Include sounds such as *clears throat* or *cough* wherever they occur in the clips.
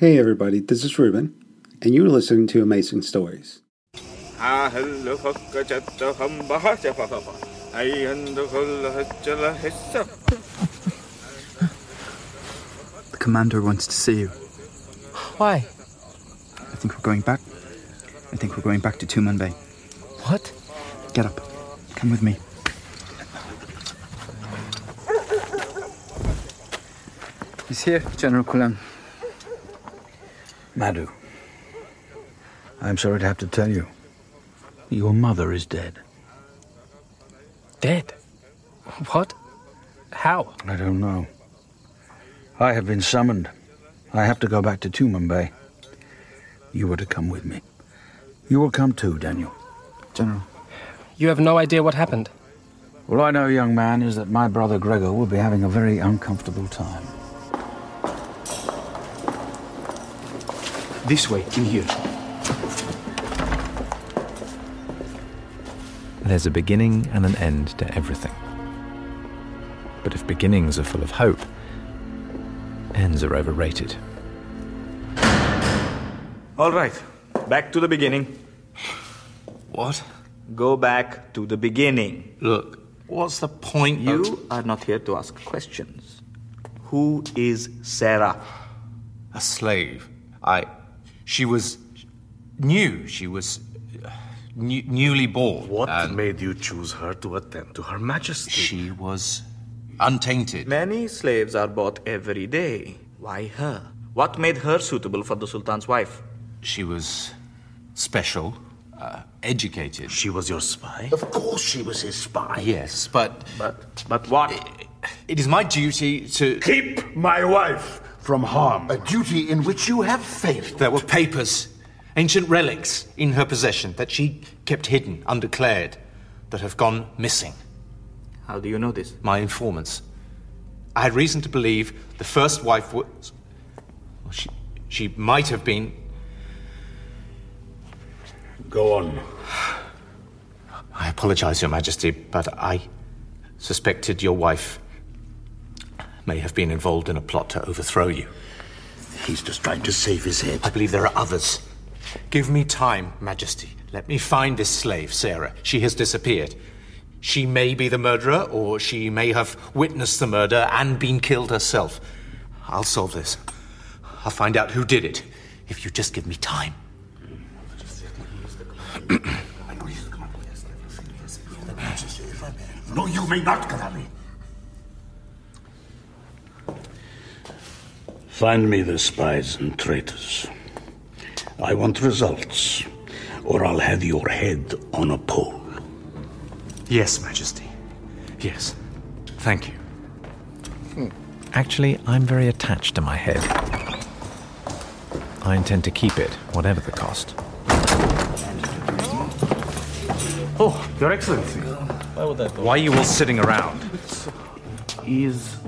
Hey everybody, this is Ruben, and you're listening to Amazing Stories. The commander wants to see you. Why? I think we're going back. I think we're going back to Tumanbay. What? Get up. Come with me. He's here, General Kulan. Madhu, I'm sorry to have to tell you. Your mother is dead. Dead? What? How? I don't know. I have been summoned. I have to go back to Tumanbay. You were to come with me. You will come too, Daniel. General. You have no idea what happened. All I know, young man, is that my brother Gregor will be having a very uncomfortable time. This way, in here. There's a beginning and an end to everything. But if beginnings are full of hope, ends are overrated. All right, back to the beginning. What? Go back to the beginning. Look, what's the point of- You are not here to ask questions. Who is Sarah? A slave. I. She was new. She was uh, new, newly born. What and made you choose her to attend to Her Majesty? She was untainted. Many slaves are bought every day. Why her? What made her suitable for the Sultan's wife? She was special, uh, educated. She was your spy? Of course she was his spy. Yes, but But, but what? it is my duty to. Keep my wife from harm. A duty in which you have failed. There were papers, ancient relics in her possession that she kept hidden, undeclared, that have gone missing. How do you know this? My informants. I had reason to believe the first wife was. Well, she, she might have been. Go on. I apologize, Your Majesty, but I suspected your wife may have been involved in a plot to overthrow you. He's just trying to save his head. I believe there are others. Give me time, Majesty. Let me find this slave, Sarah. She has disappeared. She may be the murderer, or she may have witnessed the murder and been killed herself. I'll solve this. I'll find out who did it, if you just give me time. *clears throat* No, you may not, Kadami. Find me the spies and traitors. I want results, or I'll have your head on a pole. Yes, Majesty. Yes. Thank you. Hmm. Actually, I'm very attached to my head. I intend to keep it, whatever the cost. Oh, Your Excellency. Why are you all sitting around? Is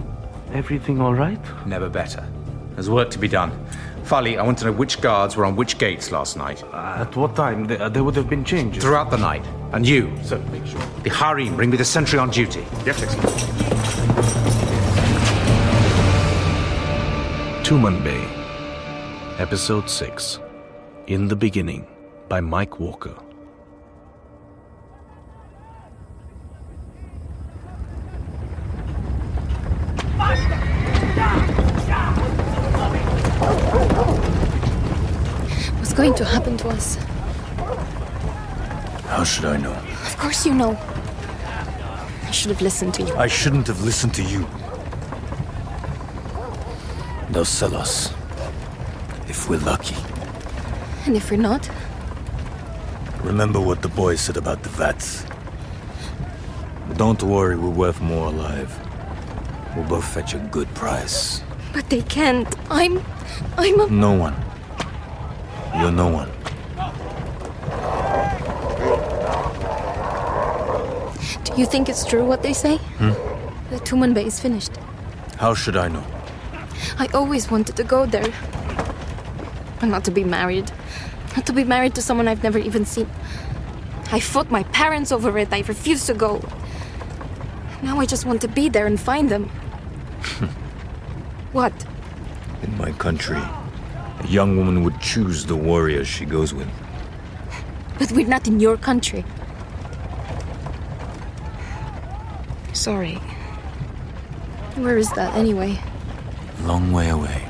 everything all right? Never better. There's work to be done. Fali, I want to know which guards were on which gates last night. At what time? There, uh, there would have been changes. Throughout the night. And you, Sir, make sure. the harem, bring me the sentry on duty. Yes, Excellency. Tumanbay, Episode 6 In the Beginning by Mike Walker. What's going to happen to us? How should I know? Of course you know. I should have listened to you. I shouldn't have listened to you. They'll sell us. If we're lucky. And if we're not, Remember what the boy said about the vats. Don't worry, we're worth more alive. We'll both fetch a good price. but they can't. I'm. I'm a. No one. You're no one. Do you think it's true what they say? Hmm? The Tumanbay is finished. How should I know? I always wanted to go there. But not to be married. Not to be married to someone I've never even seen. I fought my parents over it. I refused to go. Now I just want to be there and find them. *laughs* what? In my country, young woman would choose the warrior she goes with. But we're not in your country. Sorry. Where is that anyway? Long way away.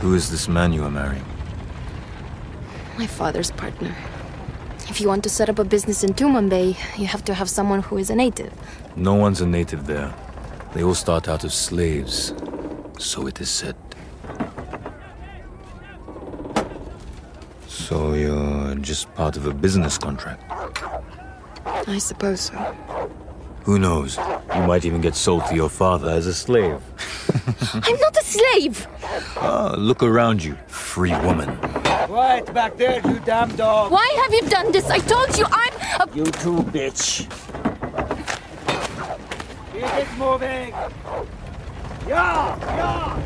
Who is this man you are marrying? My father's partner. If you want to set up a business in Tumanbay, you have to have someone who is a native. No one's a native there. They all start out as slaves. So it is said. So you're just part of a business contract? I suppose so. Who knows? You might even get sold to your father as a slave. *laughs* I'm not a slave! Ah, look around you, free woman. Quiet back there, you damn dog. Why have you done this? I told you I'm a. You too, bitch. Keep it moving. Yeah, yeah.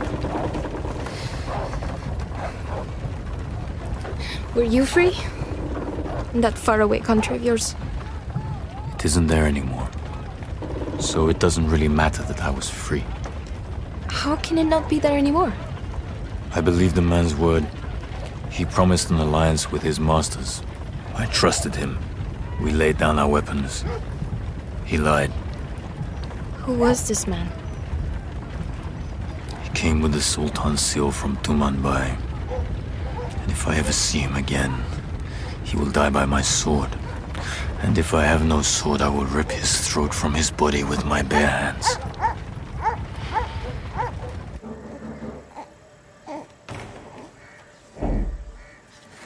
Were you free? In that faraway country of yours? It isn't there anymore. So it doesn't really matter that I was free. How can it not be there anymore? I believe the man's word. He promised an alliance with his masters. I trusted him. We laid down our weapons. He lied. Who was this man? He came with the Sultan's seal from Tumanbay. And if I ever see him again, he will die by my sword. And if I have no sword, I will rip his throat from his body with my bare hands.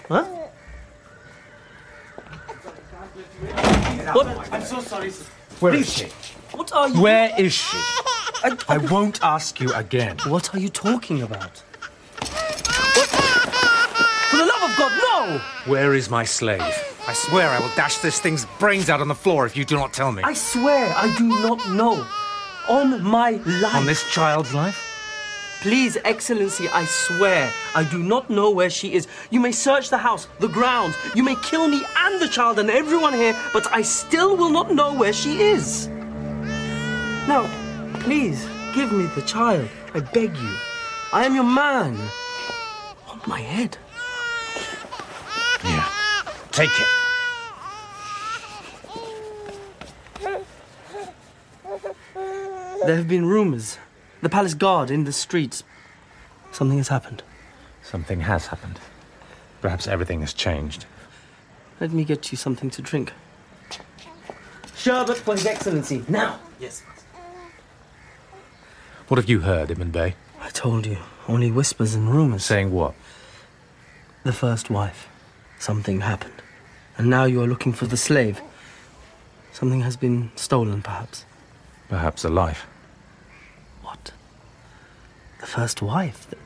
Huh? What? I'm so sorry. Where is she? What are you? Where is she? I, I won't ask you again. What are you talking about? For the love of God, no! Where is my slave? I swear I will dash this thing's brains out on the floor if you do not tell me. I swear I do not know. On my life. On this child's life? Please, Excellency, I swear I do not know where she is. You may search the house, the grounds, you may kill me and the child and everyone here, but I still will not know where she is. Now, please, give me the child. I beg you. I am your man. On my head. Here, take it. There have been rumors. The palace guard in the streets. Something has happened. Something has happened. Perhaps everything has changed. Let me get you something to drink. Sherbet for His Excellency, now! Yes. What have you heard, Ibn Bey? I told you. Only whispers and rumors. Saying what? The first wife. Something happened. And now you are looking for the slave. Something has been stolen, perhaps. Perhaps a life. What? The first wife? The.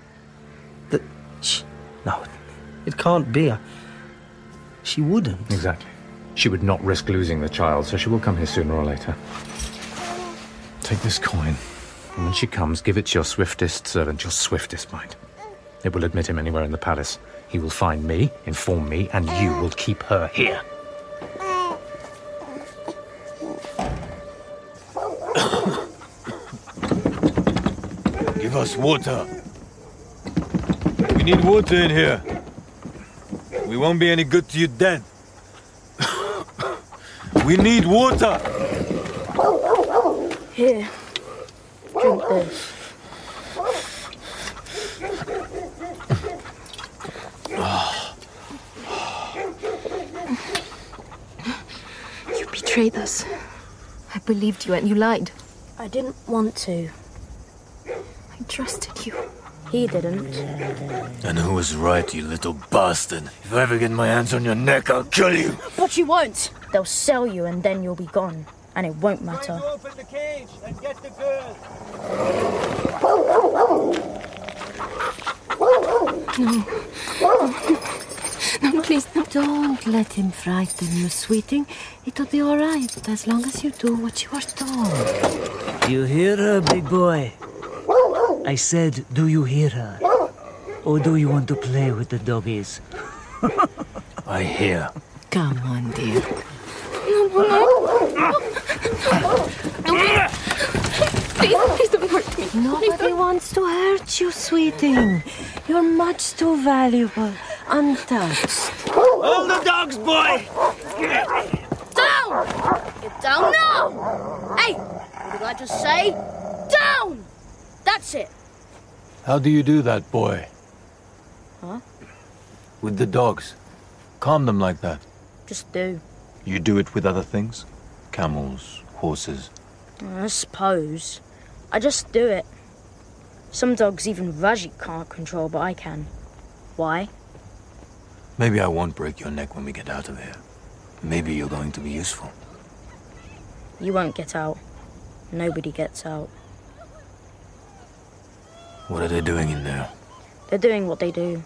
the sh- no, it, it can't be. I- She wouldn't. Exactly. She would not risk losing the child, so she will come here sooner or later. Take this coin. And when she comes, give it to your swiftest servant, your swiftest mind. It will admit him anywhere in the palace. He will find me, inform me, and you will keep her here. *coughs* Give us water. We need water in here. We won't be any good to you then. *coughs* we need water. Here. Drink this. Betrayed us. I believed you and you lied. I didn't want to. I trusted you. He didn't. And who was right, you little bastard? If I ever get my hands on your neck, I'll kill you. But you won't. They'll sell you and then you'll be gone. And it won't matter. Open the cage and get the girl. No. No, please, no. Don't let him frighten you, sweeting. It'll be all right as long as you do what you are told. You hear her, big boy? I said, do you hear her? Or do you want to play with the doggies? *laughs* I hear. Come on, dear. No, no, no. Please, please don't hurt me. Nobody wants to hurt you, sweeting. You're much too valuable, untouched. Hold the dogs, boy! Down! Get down now! Hey, what did I just say? Down! That's it. How do you do that, boy? Huh? With the dogs? Calm them like that. Just do. You do it with other things? Camels, horses. Mm, I suppose. I just do it. Some dogs even Rajik can't control, but I can. Why? Maybe I won't break your neck when we get out of here. Maybe you're going to be useful. You won't get out. Nobody gets out. What are they doing in there? They're doing what they do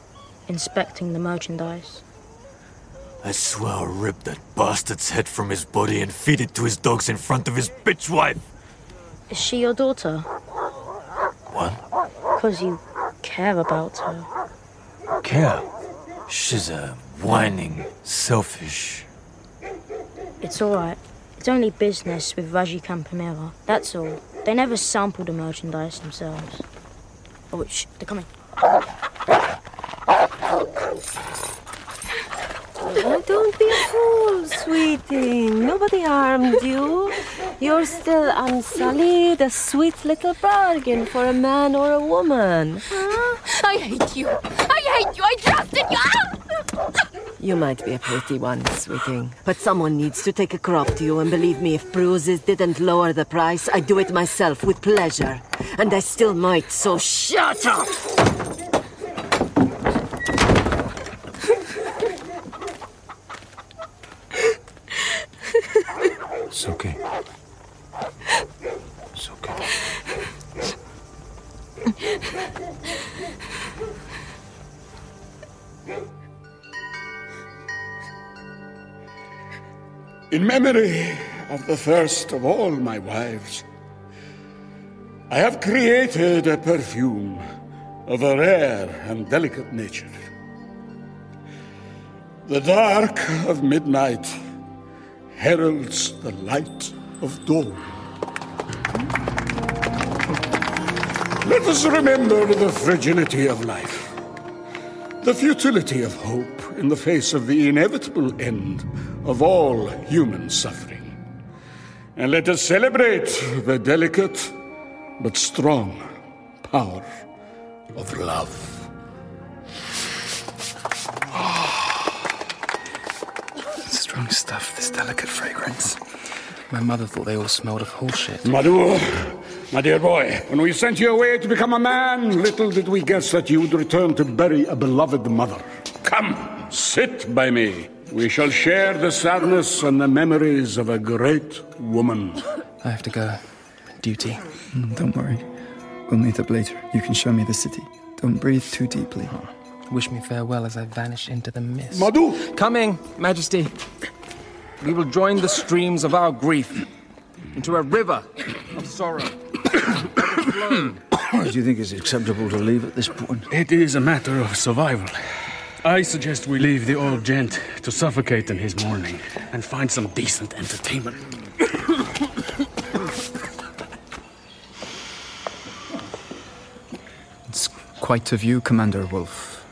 inspecting the merchandise. I swear I'll rip that bastard's head from his body and feed it to his dogs in front of his bitch wife. Is she your daughter? What? Because you care about her. Care? She's a whining, selfish. It's alright. It's only business with Raji Campamela. That's all. They never sample the merchandise themselves. Oh, shh, they're coming. Oh, don't be a fool, sweetie. Nobody harmed you. You're still unsullied, a sweet little bargain for a man or a woman. I hate you. Hate you. I trusted you. You might be a pretty one, sweeting, but someone needs to take a crop to you, and believe me, if Bruises didn't lower the price, I'd do it myself with pleasure. And I still might, so shut up! In memory of the first of all my wives, I have created a perfume of a rare and delicate nature. The dark of midnight heralds the light of dawn. Let us remember the fragility of life, the futility of hope in the face of the inevitable end of all human suffering. And let us celebrate the delicate but strong power of love. Ah. Strong stuff, this delicate fragrance. My mother thought they all smelled of horse shit. Madhu, my dear boy, when we sent you away to become a man, little did we guess that you would return to bury a beloved mother. Come, sit by me. We shall share the sadness and the memories of a great woman. I have to go. Duty. Mm, Don't worry. We'll meet up later. You can show me the city. Don't breathe too deeply. Wish me farewell as I vanish into the mist. Madhu! Coming, Majesty. We will join the streams of our grief into a river of sorrow. *coughs* Do you think it's acceptable to leave at this point? It is a matter of survival. I suggest we leave the old gent to suffocate in his mourning and find some decent entertainment. It's quite a view, Commander Wolf.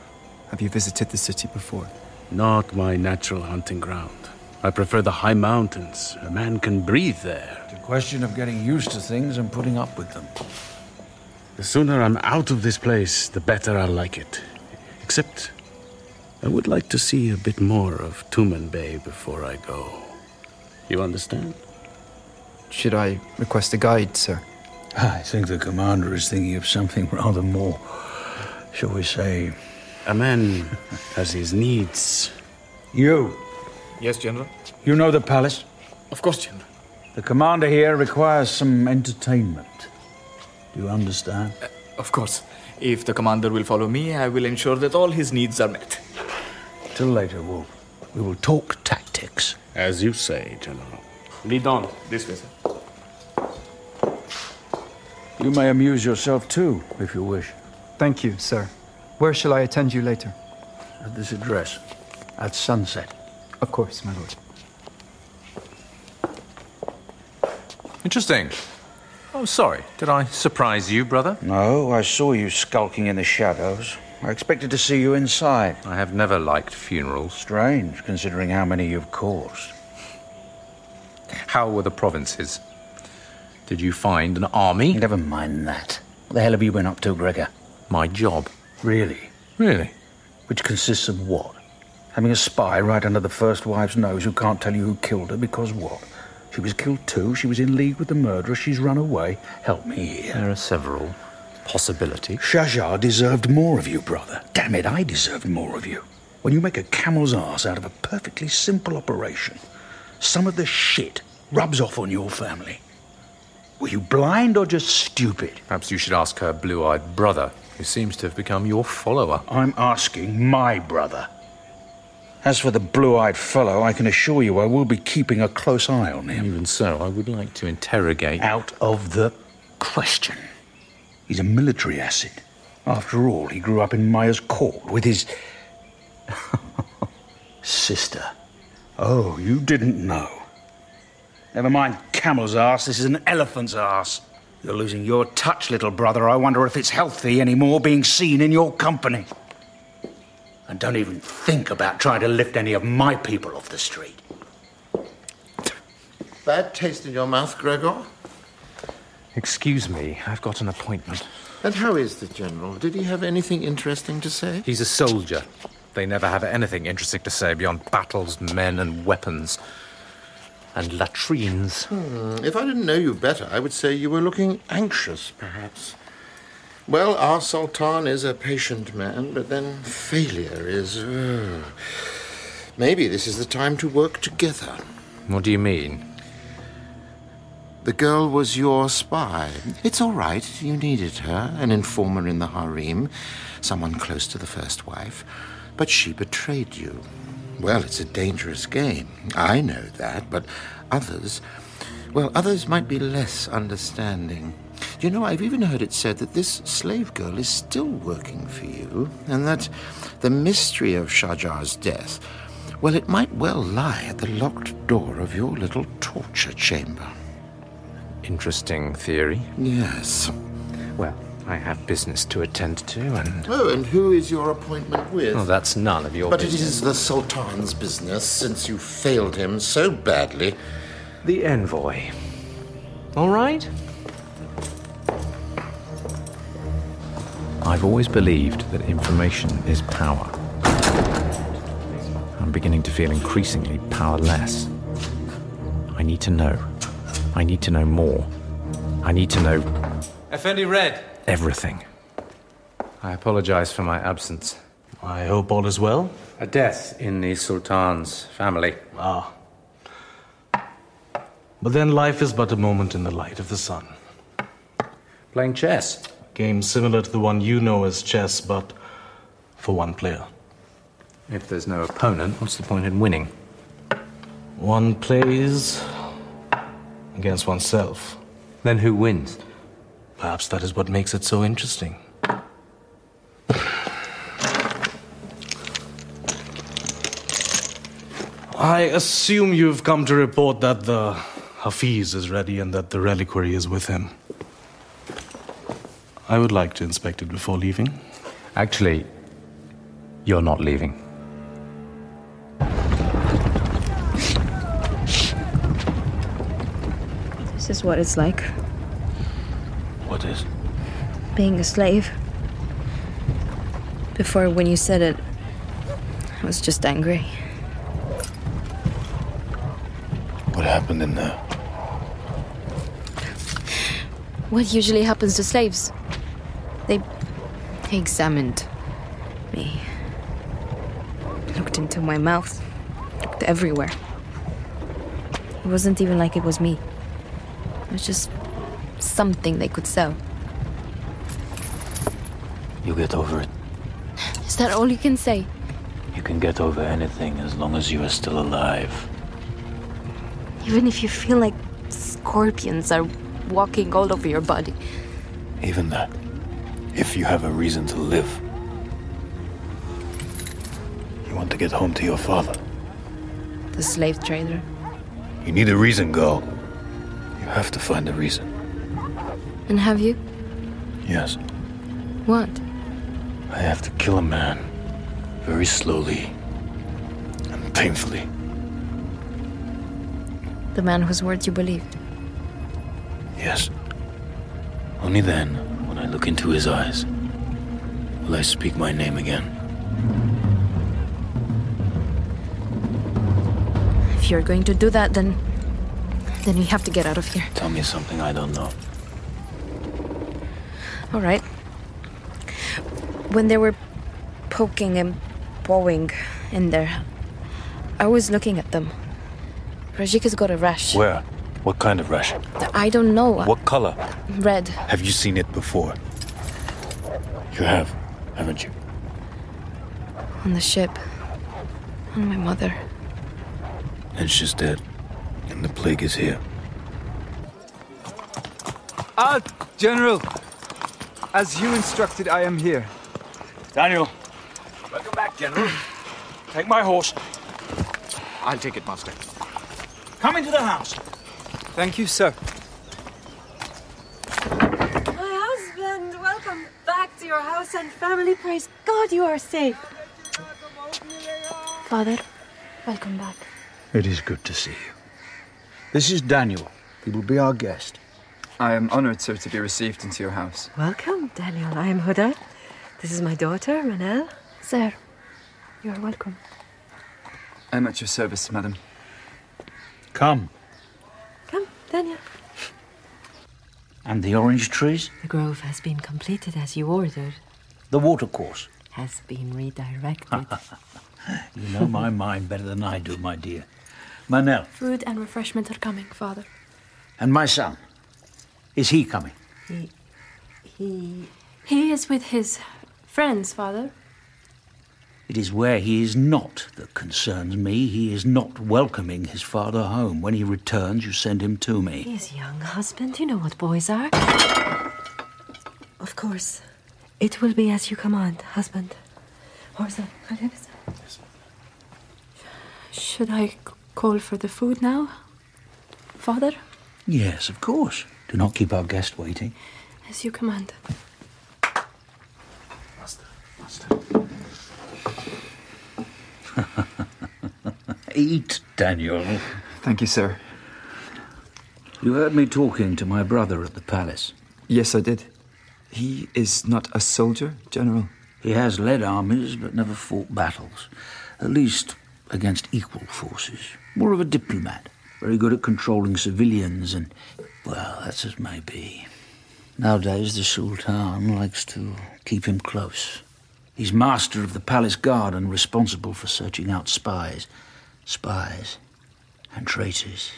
Have you visited the city before? Not my natural hunting ground. I prefer the high mountains. A man can breathe there. It's a question of getting used to things and putting up with them. The sooner I'm out of this place, the better I'll like it. Except, I would like to see a bit more of Tumanbay before I go. You understand? Should I request a guide, sir? Ah, I think the commander is thinking of something rather more, shall we say. A man has his needs. You, Yes, General? you know the palace? Of course, General. The commander here requires some entertainment. Do you understand? Uh, of course. If the commander will follow me, I will ensure that all his needs are met. Till later, Wolf. We will talk tactics. As you say, General. Lead on. This way, sir. You may amuse yourself too, if you wish. Thank you, sir. Where shall I attend you later? At this address. At sunset. Of course, my lord. Interesting. Oh, sorry. Did I surprise you, brother? No, I saw you skulking in the shadows. I expected to see you inside. I have never liked funerals. Strange, considering how many you've caused. How were the provinces? Did you find an army? Never mind that. What the hell have you been up to, Gregor? My job. Really? Really? Which consists of what? Having a spy right under the first wife's nose who can't tell you who killed her because what? She was killed too. She was in league with the murderer. She's run away. Help me here. There are several possibilities. Shajar deserved more of you, brother. Damn it, I deserved more of you. When you make a camel's ass out of a perfectly simple operation, some of the shit rubs off on your family. Were you blind or just stupid? Perhaps you should ask her blue eyed brother, who seems to have become your follower. I'm asking my brother. As for the blue eyed fellow, I can assure you I will be keeping a close eye on him. Even so, I would like to interrogate. Out of the question. He's a military asset. After all, he grew up in Maya's court with his. *laughs* sister. Oh, you didn't know. Never mind camel's ass, this is an elephant's ass. You're losing your touch, little brother. I wonder if it's healthy anymore being seen in your company. And don't even think about trying to lift any of my people off the street. Bad taste in your mouth, Gregor? Excuse me, I've got an appointment. And how is the General? Did he have anything interesting to say? He's a soldier. They never have anything interesting to say beyond battles, men, and weapons. And latrines. Hmm. If I didn't know you better, I would say you were looking anxious, perhaps. Well, our Sultan is a patient man, but then failure is. Uh, maybe this is the time to work together. What do you mean? The girl was your spy. It's all right. You needed her, an informer in the harem, someone close to the first wife. But she betrayed you. Well, it's a dangerous game. I know that, but others. Well, others might be less understanding. You know, I've even heard it said that this slave girl is still working for you, and that the mystery of Shajar's death, well, it might well lie at the locked door of your little torture chamber. Interesting theory. Yes. Well, I have business to attend to, and. Oh, and who is your appointment with? Well, that's none of your but business. it is the Sultan's business, since you failed him so badly. The envoy. All right? I've always believed that information is power. I'm beginning to feel increasingly powerless. I need to know. I need to know more. I need to know Effendi Red. everything. I apologize for my absence. I hope all is well. A death in the Sultan's family. Ah. But then life is but a moment in the light of the sun. Playing chess. Game similar to the one you know as chess, but for one player. If there's no opponent, what's the point in winning? One plays against oneself. Then who wins? Perhaps that is what makes it so interesting. I assume you've come to report that the Hafiz is ready and that the reliquary is with him. I would like to inspect it before leaving. Actually, you're not leaving. What it's like, What is? being a slave. Before, when you said it, I was just angry. What happened in there? What usually happens to slaves? They, they examined me, looked into my mouth, looked everywhere. It wasn't even like it was me. It was just something they could sell. You get over it. Is that all you can say? You can get over anything as long as you are still alive. Even if you feel like scorpions are walking all over your body. Even that. If you have a reason to live. You want to get home to your father. The slave trader. You need a reason, girl. Have to find a reason. And have you? Yes, What? I have to kill a man. Very slowly. And painfully. The man whose words you believed. Yes. Only then, when I look into his eyes, will I speak my name again. If you're going to do that, then. Then we have to get out of here. Tell me something I don't know. All right. When they were poking and bowing in there, I was looking at them. Rajika's got a rash. Where? What kind of rash? I don't know. What color? Red. Have you seen it before? You have, haven't you? On the ship. On my mother. And she's dead. And the plague is here. Ah, General! As you instructed, I am here. Daniel. Welcome back, General. *clears throat* Take my horse. I'll take it, Master. Come into the house. Thank you, sir. My husband, welcome back to your house and family. Praise God you are safe. Father, welcome back. It is good to see you. This is Daniel. He will be our guest. I am honored, sir, to be received into your house. Welcome, Daniel. I am Huda. This is my daughter, Manel. Sir, you are welcome. I am at your service, madam. Come. Come, Daniel. And the orange trees? The grove has been completed as you ordered. The watercourse. Has been redirected. *laughs* You know my mind better than I do, my dear. Manel. Food and refreshment are coming, Father. And my son. Is he coming? he. He. He is with his friends, Father. It is where he is not that concerns me. He is not welcoming his father home. When he returns, you send him to me. He is young, husband. You know what boys are. Of course. It will be as you command, husband. Orza, Should I c- call for the food now? Father, Yes, of course. Do not keep our guest waiting. as you command. Master, Master. *laughs* Eat, Daniel. Thank you, sir. You heard me talking to my brother at the palace. Yes, I did. He is not a soldier, General. He has led armies but never fought battles. At least against equal forces. More of a diplomat. Very good at controlling civilians and, well, that's as may be. Nowadays, the Sultan likes to keep him close. He's master of the palace guard and responsible for searching out spies. Spies and traitors.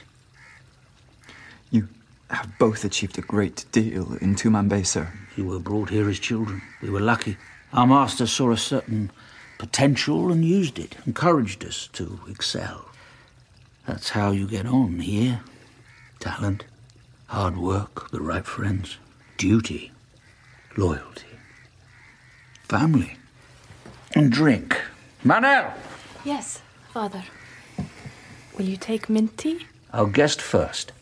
You have both achieved a great deal in Tuman sir. You were brought here as children. We were lucky. Our master saw a certain potential and used it, encouraged us to excel. That's how you get on here. Talent, hard work, the right friends, duty, loyalty, family, and drink. Manel! Yes, Father. Will you take mint tea? Our guest first.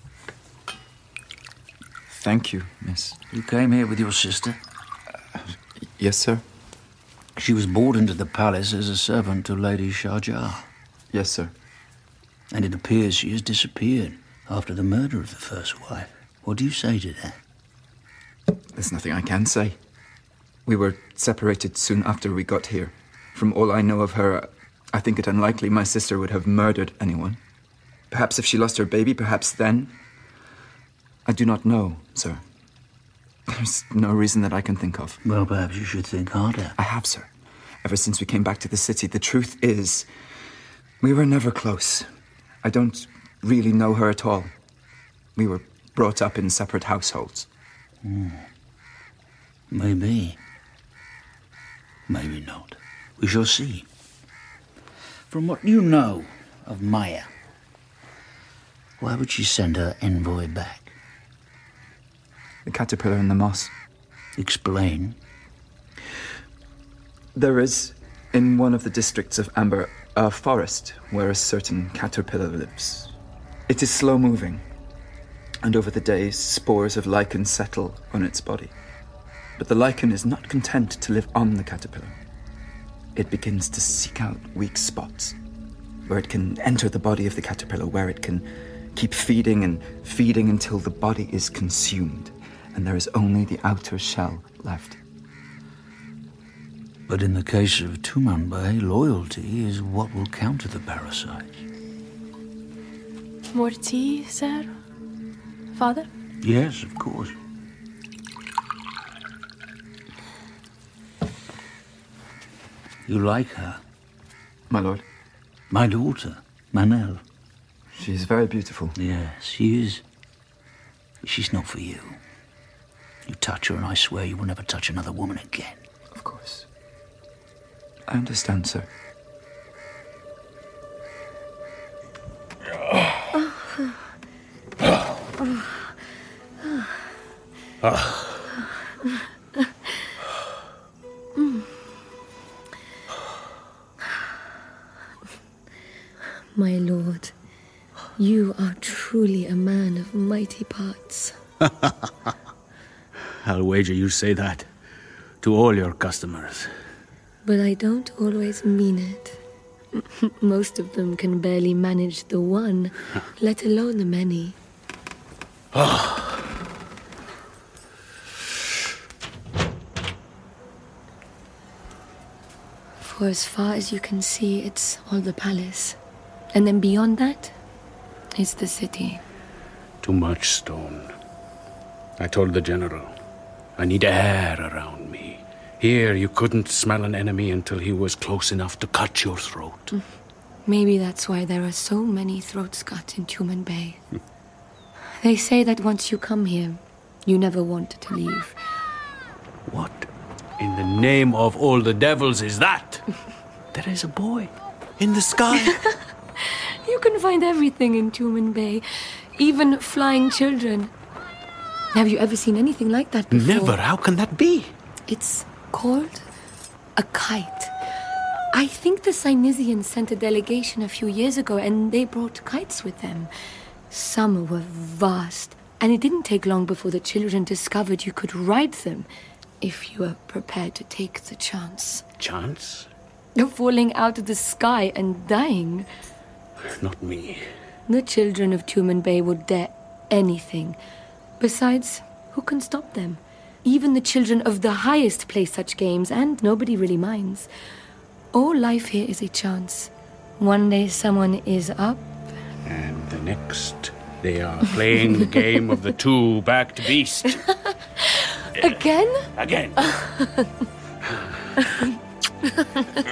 Thank you, miss. You came here with your sister? Yes, sir. She was brought into the palace as a servant to Lady Shajar. Yes, sir. And it appears she has disappeared after the murder of the first wife. What do you say to that? There's nothing I can say. We were separated soon after we got here. From all I know of her, I think it unlikely my sister would have murdered anyone. Perhaps if she lost her baby, perhaps then. I do not know, sir. There's no reason that I can think of. Well, perhaps you should think harder. I have, sir. Ever since we came back to the city, the truth is, we were never close. I don't really know her at all. We were brought up in separate households. Hmm. Maybe. Maybe not. We shall see. From what you know of Maya, why would she send her envoy back? The caterpillar and the moss. Explain. There is, in one of the districts of Amber, a forest where a certain caterpillar lives. It is slow moving. and over the days, spores of lichen settle on its body. But the lichen is not content to live on the caterpillar. It begins to seek out weak spots where it can enter the body of the caterpillar, where it can keep feeding and feeding until the body is consumed and there is only the outer shell left. But in the case of Tumanbay, loyalty is what will counter the parasite. More tea, sir? Father? Yes, of course. You like her? My lord? My daughter, Manel. She is very beautiful. Yes, she is. She's not for you. You touch her, and I swear you will never touch another woman again. Of course. I understand, sir. My lord, you are truly a man of mighty parts. *laughs* I'll wager you say that to all your customers. But I don't always mean it. *laughs* Most of them can barely manage the one, *laughs* let alone the many. Ah. For as far as you can see, it's all the palace. And then beyond that, it's the city. Too much stone. I told the general, I need air around me. Here, you couldn't smell an enemy until he was close enough to cut your throat. Mm. Maybe that's why there are so many throats cut in Tumanbay. *laughs* they say that once you come here, you never want to leave. What in the name of all the devils is that? *laughs* there is a boy in the sky. *laughs* You can find everything in Tumanbay, even flying children. Have you ever seen anything like that before? Never. How can that be? It's called a kite. I think the Cynesians sent a delegation a few years ago and they brought kites with them. Some were vast, and it didn't take long before the children discovered you could ride them if you were prepared to take the chance. Chance? Of falling out of the sky and dying. Not me. The children of Tumanbay would dare anything. Besides, who can stop them? Even the children of the highest play such games, and nobody really minds. All life here is a chance. One day someone is up. And the next, they are playing the game of the two backed beast. *laughs* Again? Again. *laughs*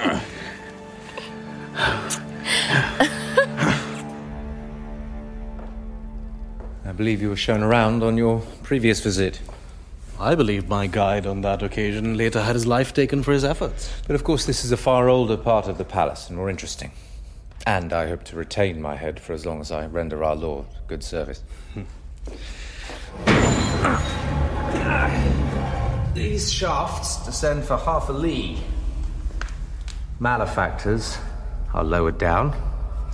believe you were shown around on your previous visit. I believe my guide on that occasion later had his life taken for his efforts. But of course, this is a far older part of the palace and more interesting. And I hope to retain my head for as long as I render our lord good service. *laughs* These shafts descend for half a league. Malefactors are lowered down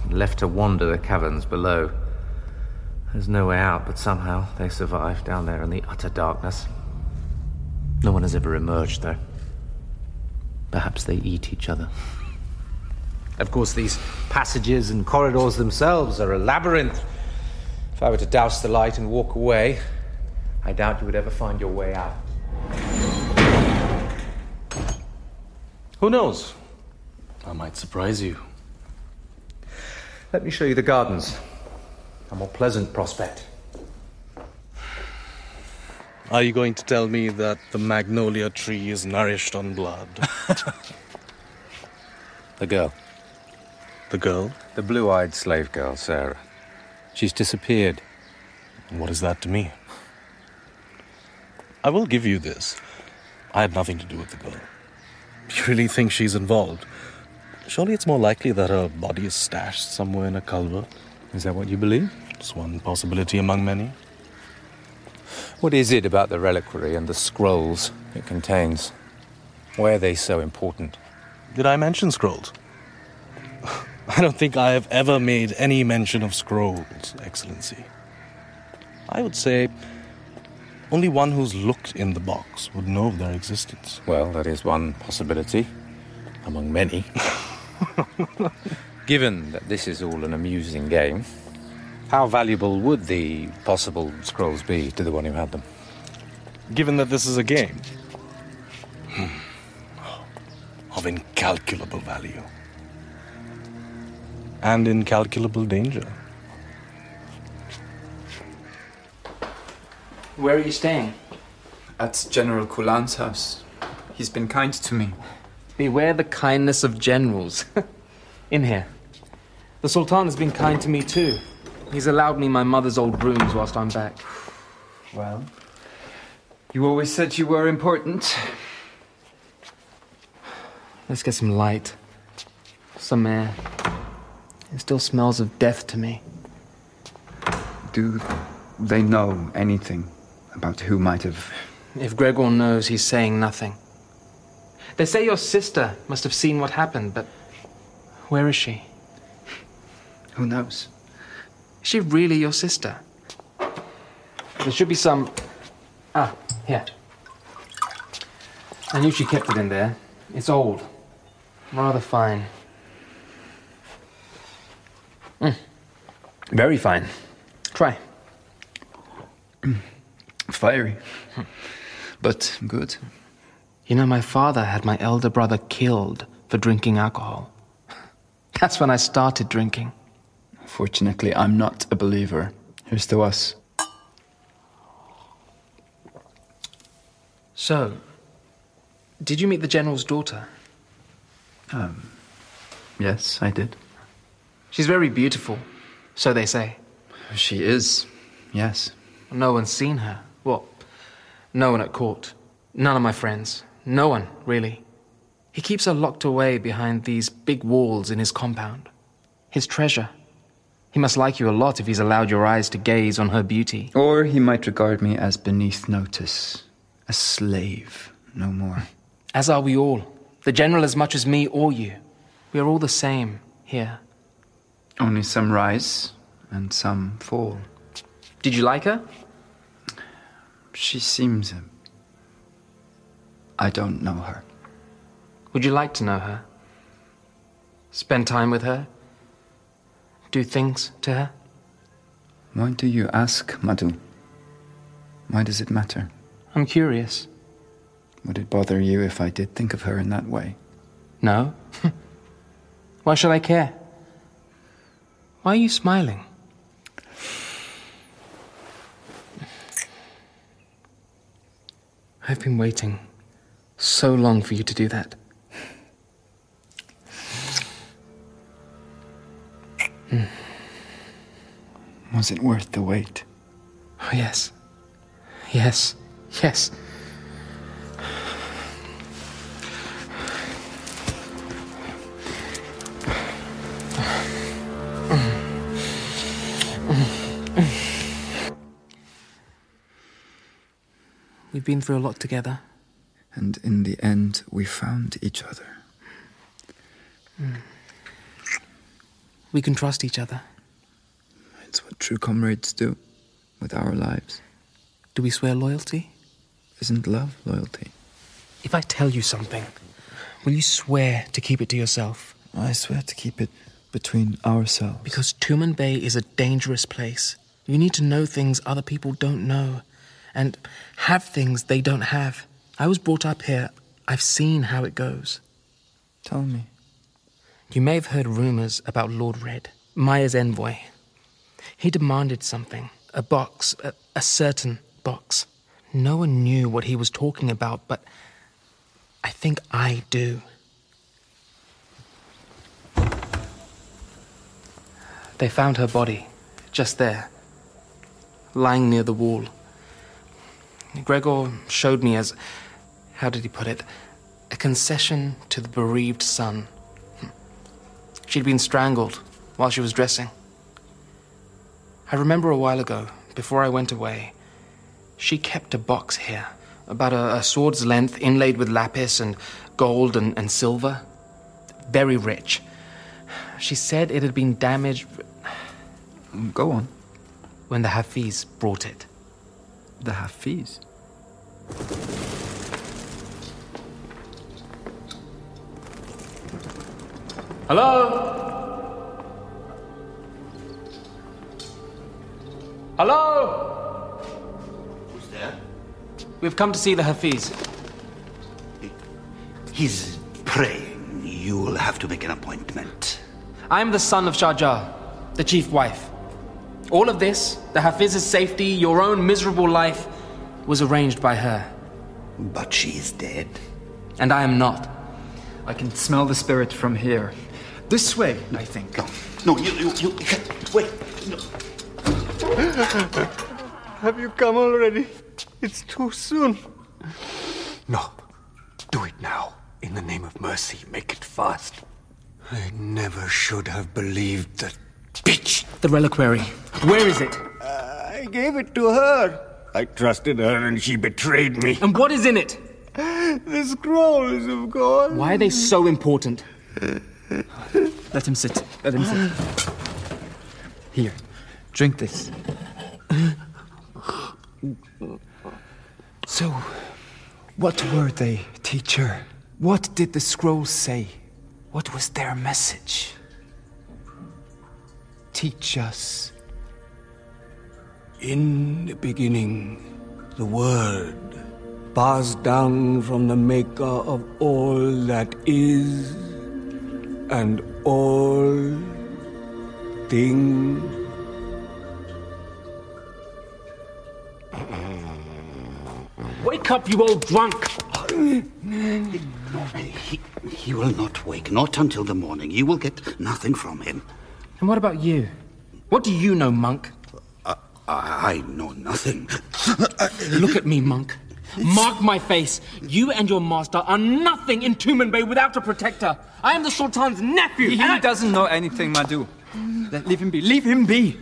and left to wander the caverns below. There's no way out, but somehow they survive down there in the utter darkness. No one has ever emerged, though. Perhaps they eat each other. Of course, these passages and corridors themselves are a labyrinth. If I were to douse the light and walk away, I doubt you would ever find your way out. Who knows? I might surprise you. Let me show you the gardens. A more pleasant prospect. Are you going to tell me that the magnolia tree is nourished on blood? *laughs* The girl. The girl? The blue eyed slave girl, Sarah. She's disappeared. What is that to me? I will give you this. I had nothing to do with the girl. You really think she's involved? Surely it's more likely that her body is stashed somewhere in a culvert. Is that what you believe? It's one possibility among many. What is it about the reliquary and the scrolls it contains? Why are they so important? Did I mention scrolls? *laughs* I don't think I have ever made any mention of scrolls, Excellency. I would say only one who's looked in the box would know of their existence. Well, that is one possibility among many. *laughs* Given that this is all an amusing game, how valuable would the possible scrolls be to the one who had them? Given that this is a game, hmm, of incalculable value and incalculable danger. Where are you staying? At General Kulan's house. He's been kind to me. Beware the kindness of generals. *laughs* In here. The Sultan has been kind to me too. He's allowed me my mother's old rooms whilst I'm back. Well, you always said you were important. Let's get some light. Some air. It still smells of death to me. Do they know anything about who might have. If Gregor knows, he's saying nothing. They say your sister must have seen what happened, but where is she? Who knows? Is she really your sister? There should be some. Ah, here. I knew she kept it in there. It's old. Rather fine. Mm. Very fine. Try. *clears throat* Fiery. *laughs* But good. You know, my father had my elder brother killed for drinking alcohol. *laughs* That's when I started drinking. Fortunately, I'm not a believer. Here's to us. So, did you meet the general's daughter? Um, yes, I did. She's very beautiful, so they say. She is, yes. No one's seen her. What? No one at court. None of my friends. No one, really. He keeps her locked away behind these big walls in his compound. His treasure. He must like you a lot if he's allowed your eyes to gaze on her beauty. Or he might regard me as beneath notice. A slave, no more. *laughs* As are we all. The general as much as me or you. We are all the same here. Only some rise and some fall. Did you like her? She seems. uh, I don't know her. Would you like to know her? Spend time with her? Do things to her? Why do you ask, Madhu? Why does it matter? I'm curious. Would it bother you if I did think of her in that way? No. *laughs* Why should I care? Why are you smiling? I've been waiting so long for you to do that. Hmm. Was it worth the wait? Oh, yes. Yes. Yes. We've been through a lot together. And in the end, we found each other. Mm. We can trust each other. It's what true comrades do with our lives. Do we swear loyalty? Isn't love loyalty? If I tell you something, will you swear to keep it to yourself? I swear to keep it between ourselves. Because Tumanbay is a dangerous place. You need to know things other people don't know, and have things they don't have. I was brought up here. I've seen how it goes. Tell me. You may have heard rumors about Lord Red, Maya's envoy. He demanded something a box, a, a certain box. No one knew what he was talking about, but I think I do. They found her body, just there, lying near the wall. Gregor showed me as, how did he put it, a concession to the bereaved son. She'd been strangled while she was dressing. I remember a while ago, before I went away, she kept a box here, about a, a sword's length, inlaid with lapis and gold and, and silver. Very rich. She said it had been damaged. Go on. when the Hafiz brought it. The Hafiz? Hello? Hello? Who's there? We've come to see the Hafiz. He's praying. You'll have to make an appointment. I am the son of Shajar, the chief wife. All of this, the Hafiz's safety, your own miserable life, was arranged by her. But she is dead. And I am not. I can smell the spirit from here. This way, I think. No, you, you, you wait. No. Have you come already? It's too soon. No. Do it now. In the name of mercy, make it fast. I never should have believed that bitch. The reliquary. Where is it? Uh, I gave it to her. I trusted her and she betrayed me. And what is in it? The scrolls, of course. Why are they so important? Let him sit. Let him sit. Here, drink this. So, what were they, teacher? What did the scrolls say? What was their message? Teach us. In the beginning, the Word passed down from the Maker of all that is and all things. Wake up, you old drunk! He, he will not wake, not until the morning. You will get nothing from him. And what about you? What do you know, monk? I, I know nothing. Look at me, monk. Mark my face. You and your master are nothing in Tumanbay without a protector. I am the Sultan's nephew. He and I- doesn't know anything, Madhu. Let, leave him be. Leave him be.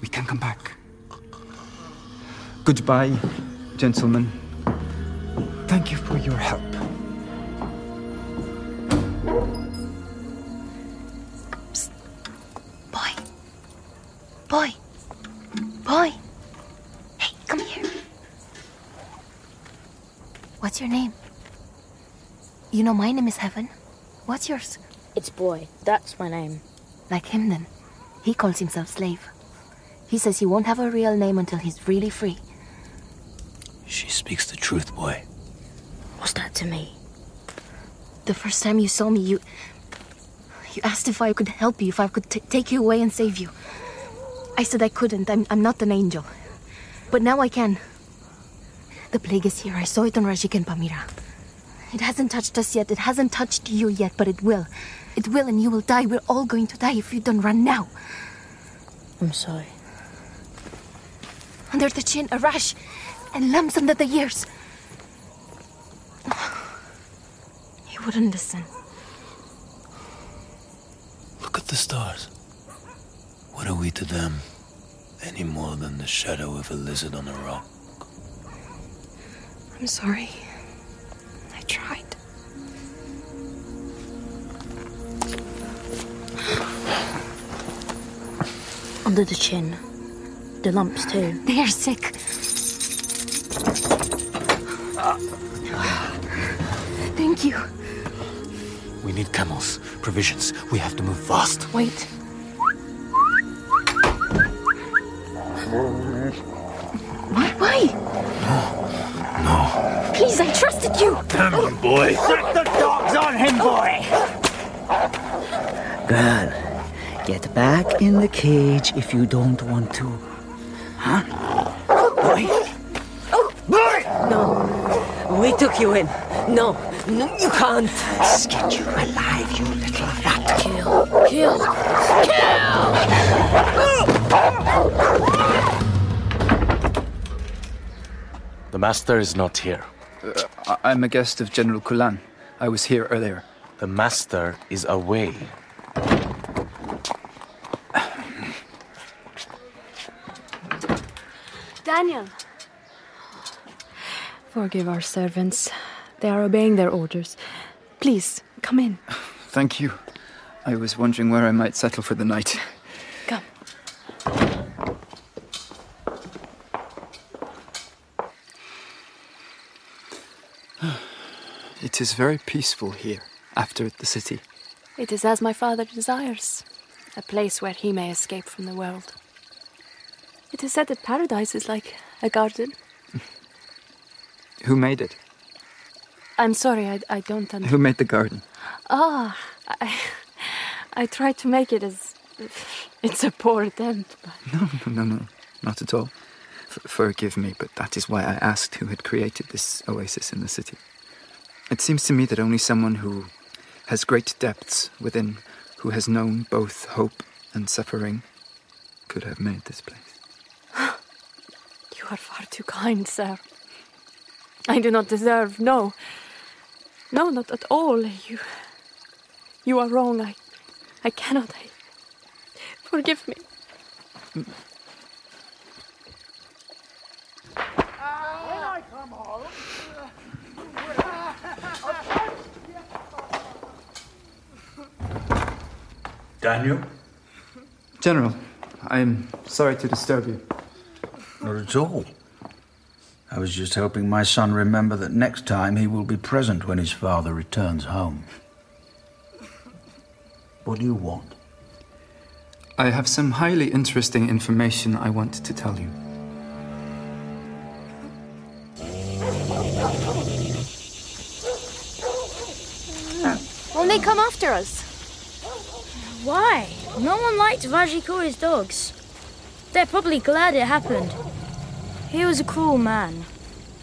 We can come back. Goodbye, gentlemen. Thank you for your help. Boy. Boy. Boy. Hey, come here. What's your name? You know my name is Heaven. What's yours? It's Boy. That's my name. Like him then. He calls himself slave. He says he won't have a real name until he's really free. She speaks the truth, boy. What's that to me? The first time you saw me, you. You asked if I could help you, if I could t- take you away and save you. I said I couldn't. I'm, I'm not an angel. But now I can. The plague is here. I saw it on Rajik and Pamira. It hasn't touched us yet. It hasn't touched you yet, but it will. It will, and you will die. We're all going to die if you don't run now. I'm sorry. Under the chin, a rash, and lumps under the ears. He wouldn't listen. Look at the stars. What are we to them? Any more than the shadow of a lizard on a rock? I'm sorry. I tried. Under the chin. The lumps, too. They are sick. Thank you. We need camels, provisions. We have to move fast. Wait. Why? Why? No. Please, I trusted you. Damn you, boy. Set the dogs on him, oh. boy! Girl, get back in the cage if you don't want to. Huh? Boy? Oh! Boy! No. We took you in. No. No, you can't. Skin you alive, you little rat. Kill, kill. Kill. The master is not here. I- I'm a guest of General Kulan. I was here earlier. The master is away. Daniel! Forgive our servants. They are obeying their orders. Please, come in. Thank you. I was wondering where I might settle for the night. It is very peaceful here, after the city. It is as my father desires a place where he may escape from the world. It is said that paradise is like a garden. *laughs* Who made it? I'm sorry, I, I don't understand. Who made the garden? Ah, I, I tried to make it as. *laughs* It's a poor attempt, but. No, no, no, no, not at all. F- forgive me, but that is why I asked who had created this oasis in the city. It seems to me that only someone who has great depths within, who has known both hope and suffering, could have made this place. *gasps* You are far too kind, sir. I do not deserve. No. No, not at all. You. You are wrong. I. I cannot. I, forgive me. Daniel? General, I am sorry to disturb you. Not at all. I was just helping my son remember that next time he will be present when his father returns home. What do you want? I have some highly interesting information I want to tell you. Won't they come after us? Why? No one liked Vajikuri's dogs. They're probably glad it happened. He was a cruel man.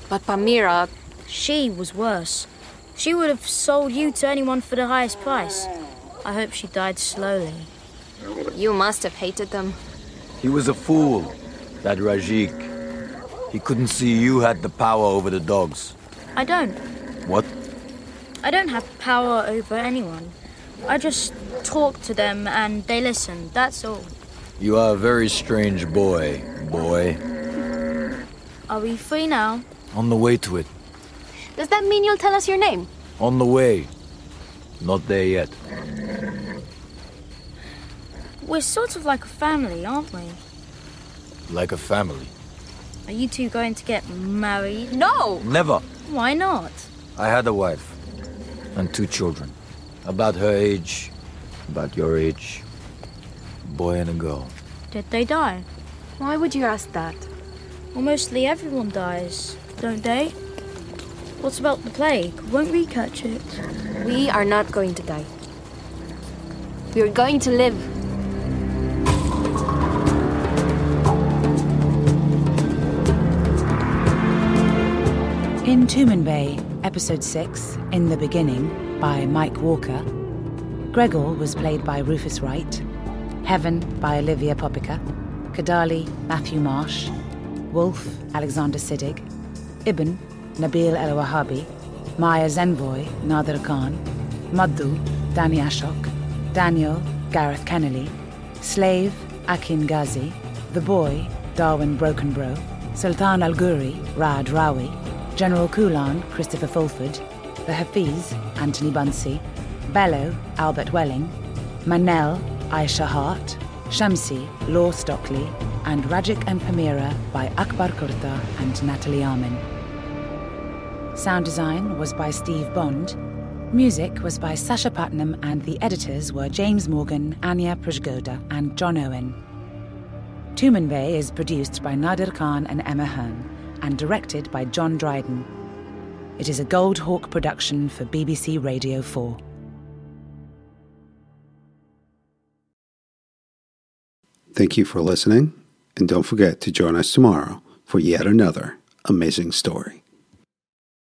But Pamira. She was worse. She would have sold you to anyone for the highest price. I hope she died slowly. You must have hated them. He was a fool, that Rajik. He couldn't see you had the power over the dogs. I don't. What? I don't have power over anyone. I just talk to them and they listen, that's all. You are a very strange boy, boy. Are we free now? On the way to it. Does that mean you'll tell us your name? On the way. Not there yet. We're sort of like a family, aren't we? Like a family. Are you two going to get married? No! Never. Why not? I had a wife and two children. About her age, about your age. Boy and a girl. Did they die? Why would you ask that? Well, mostly everyone dies, don't they? What about the plague? Won't we catch it? We are not going to die. We are going to live. In Tumanbay, Episode 6, In the Beginning, by Mike Walker, Gregor was played by Rufus Wright, Heaven by Olivia Popica, Kadali Matthew Marsh, Wolf Alexander Siddig, Ibn Nabil Elouahabi, Maya Zenvoy Nadir Khan, Madhu Danny Ashok, Daniel Gareth Kennerley, Slave Akin Gazi, The Boy Darwin Brokenbro, Sultan Al Ghuri Raad Rawi, General Kulan Christopher Fulford, The Hafiz Anthony Bunsee, Bello Albert Welling, Manel Aisha Hart, Shamsi Law Stockley, and Rajik and Pamira by Akbar Kurtha and Natalie Armin. Sound design was by Steve Bond. Music was by Sasha Putnam, and the editors were James Morgan, Anya Prajgoda, and John Owen. Tumanbay is produced by Nadir Khan and Emma Hearn, and directed by John Dryden. It is a Goldhawk production for BBC Radio 4. Thank you for listening, and don't forget to join us tomorrow for yet another amazing story.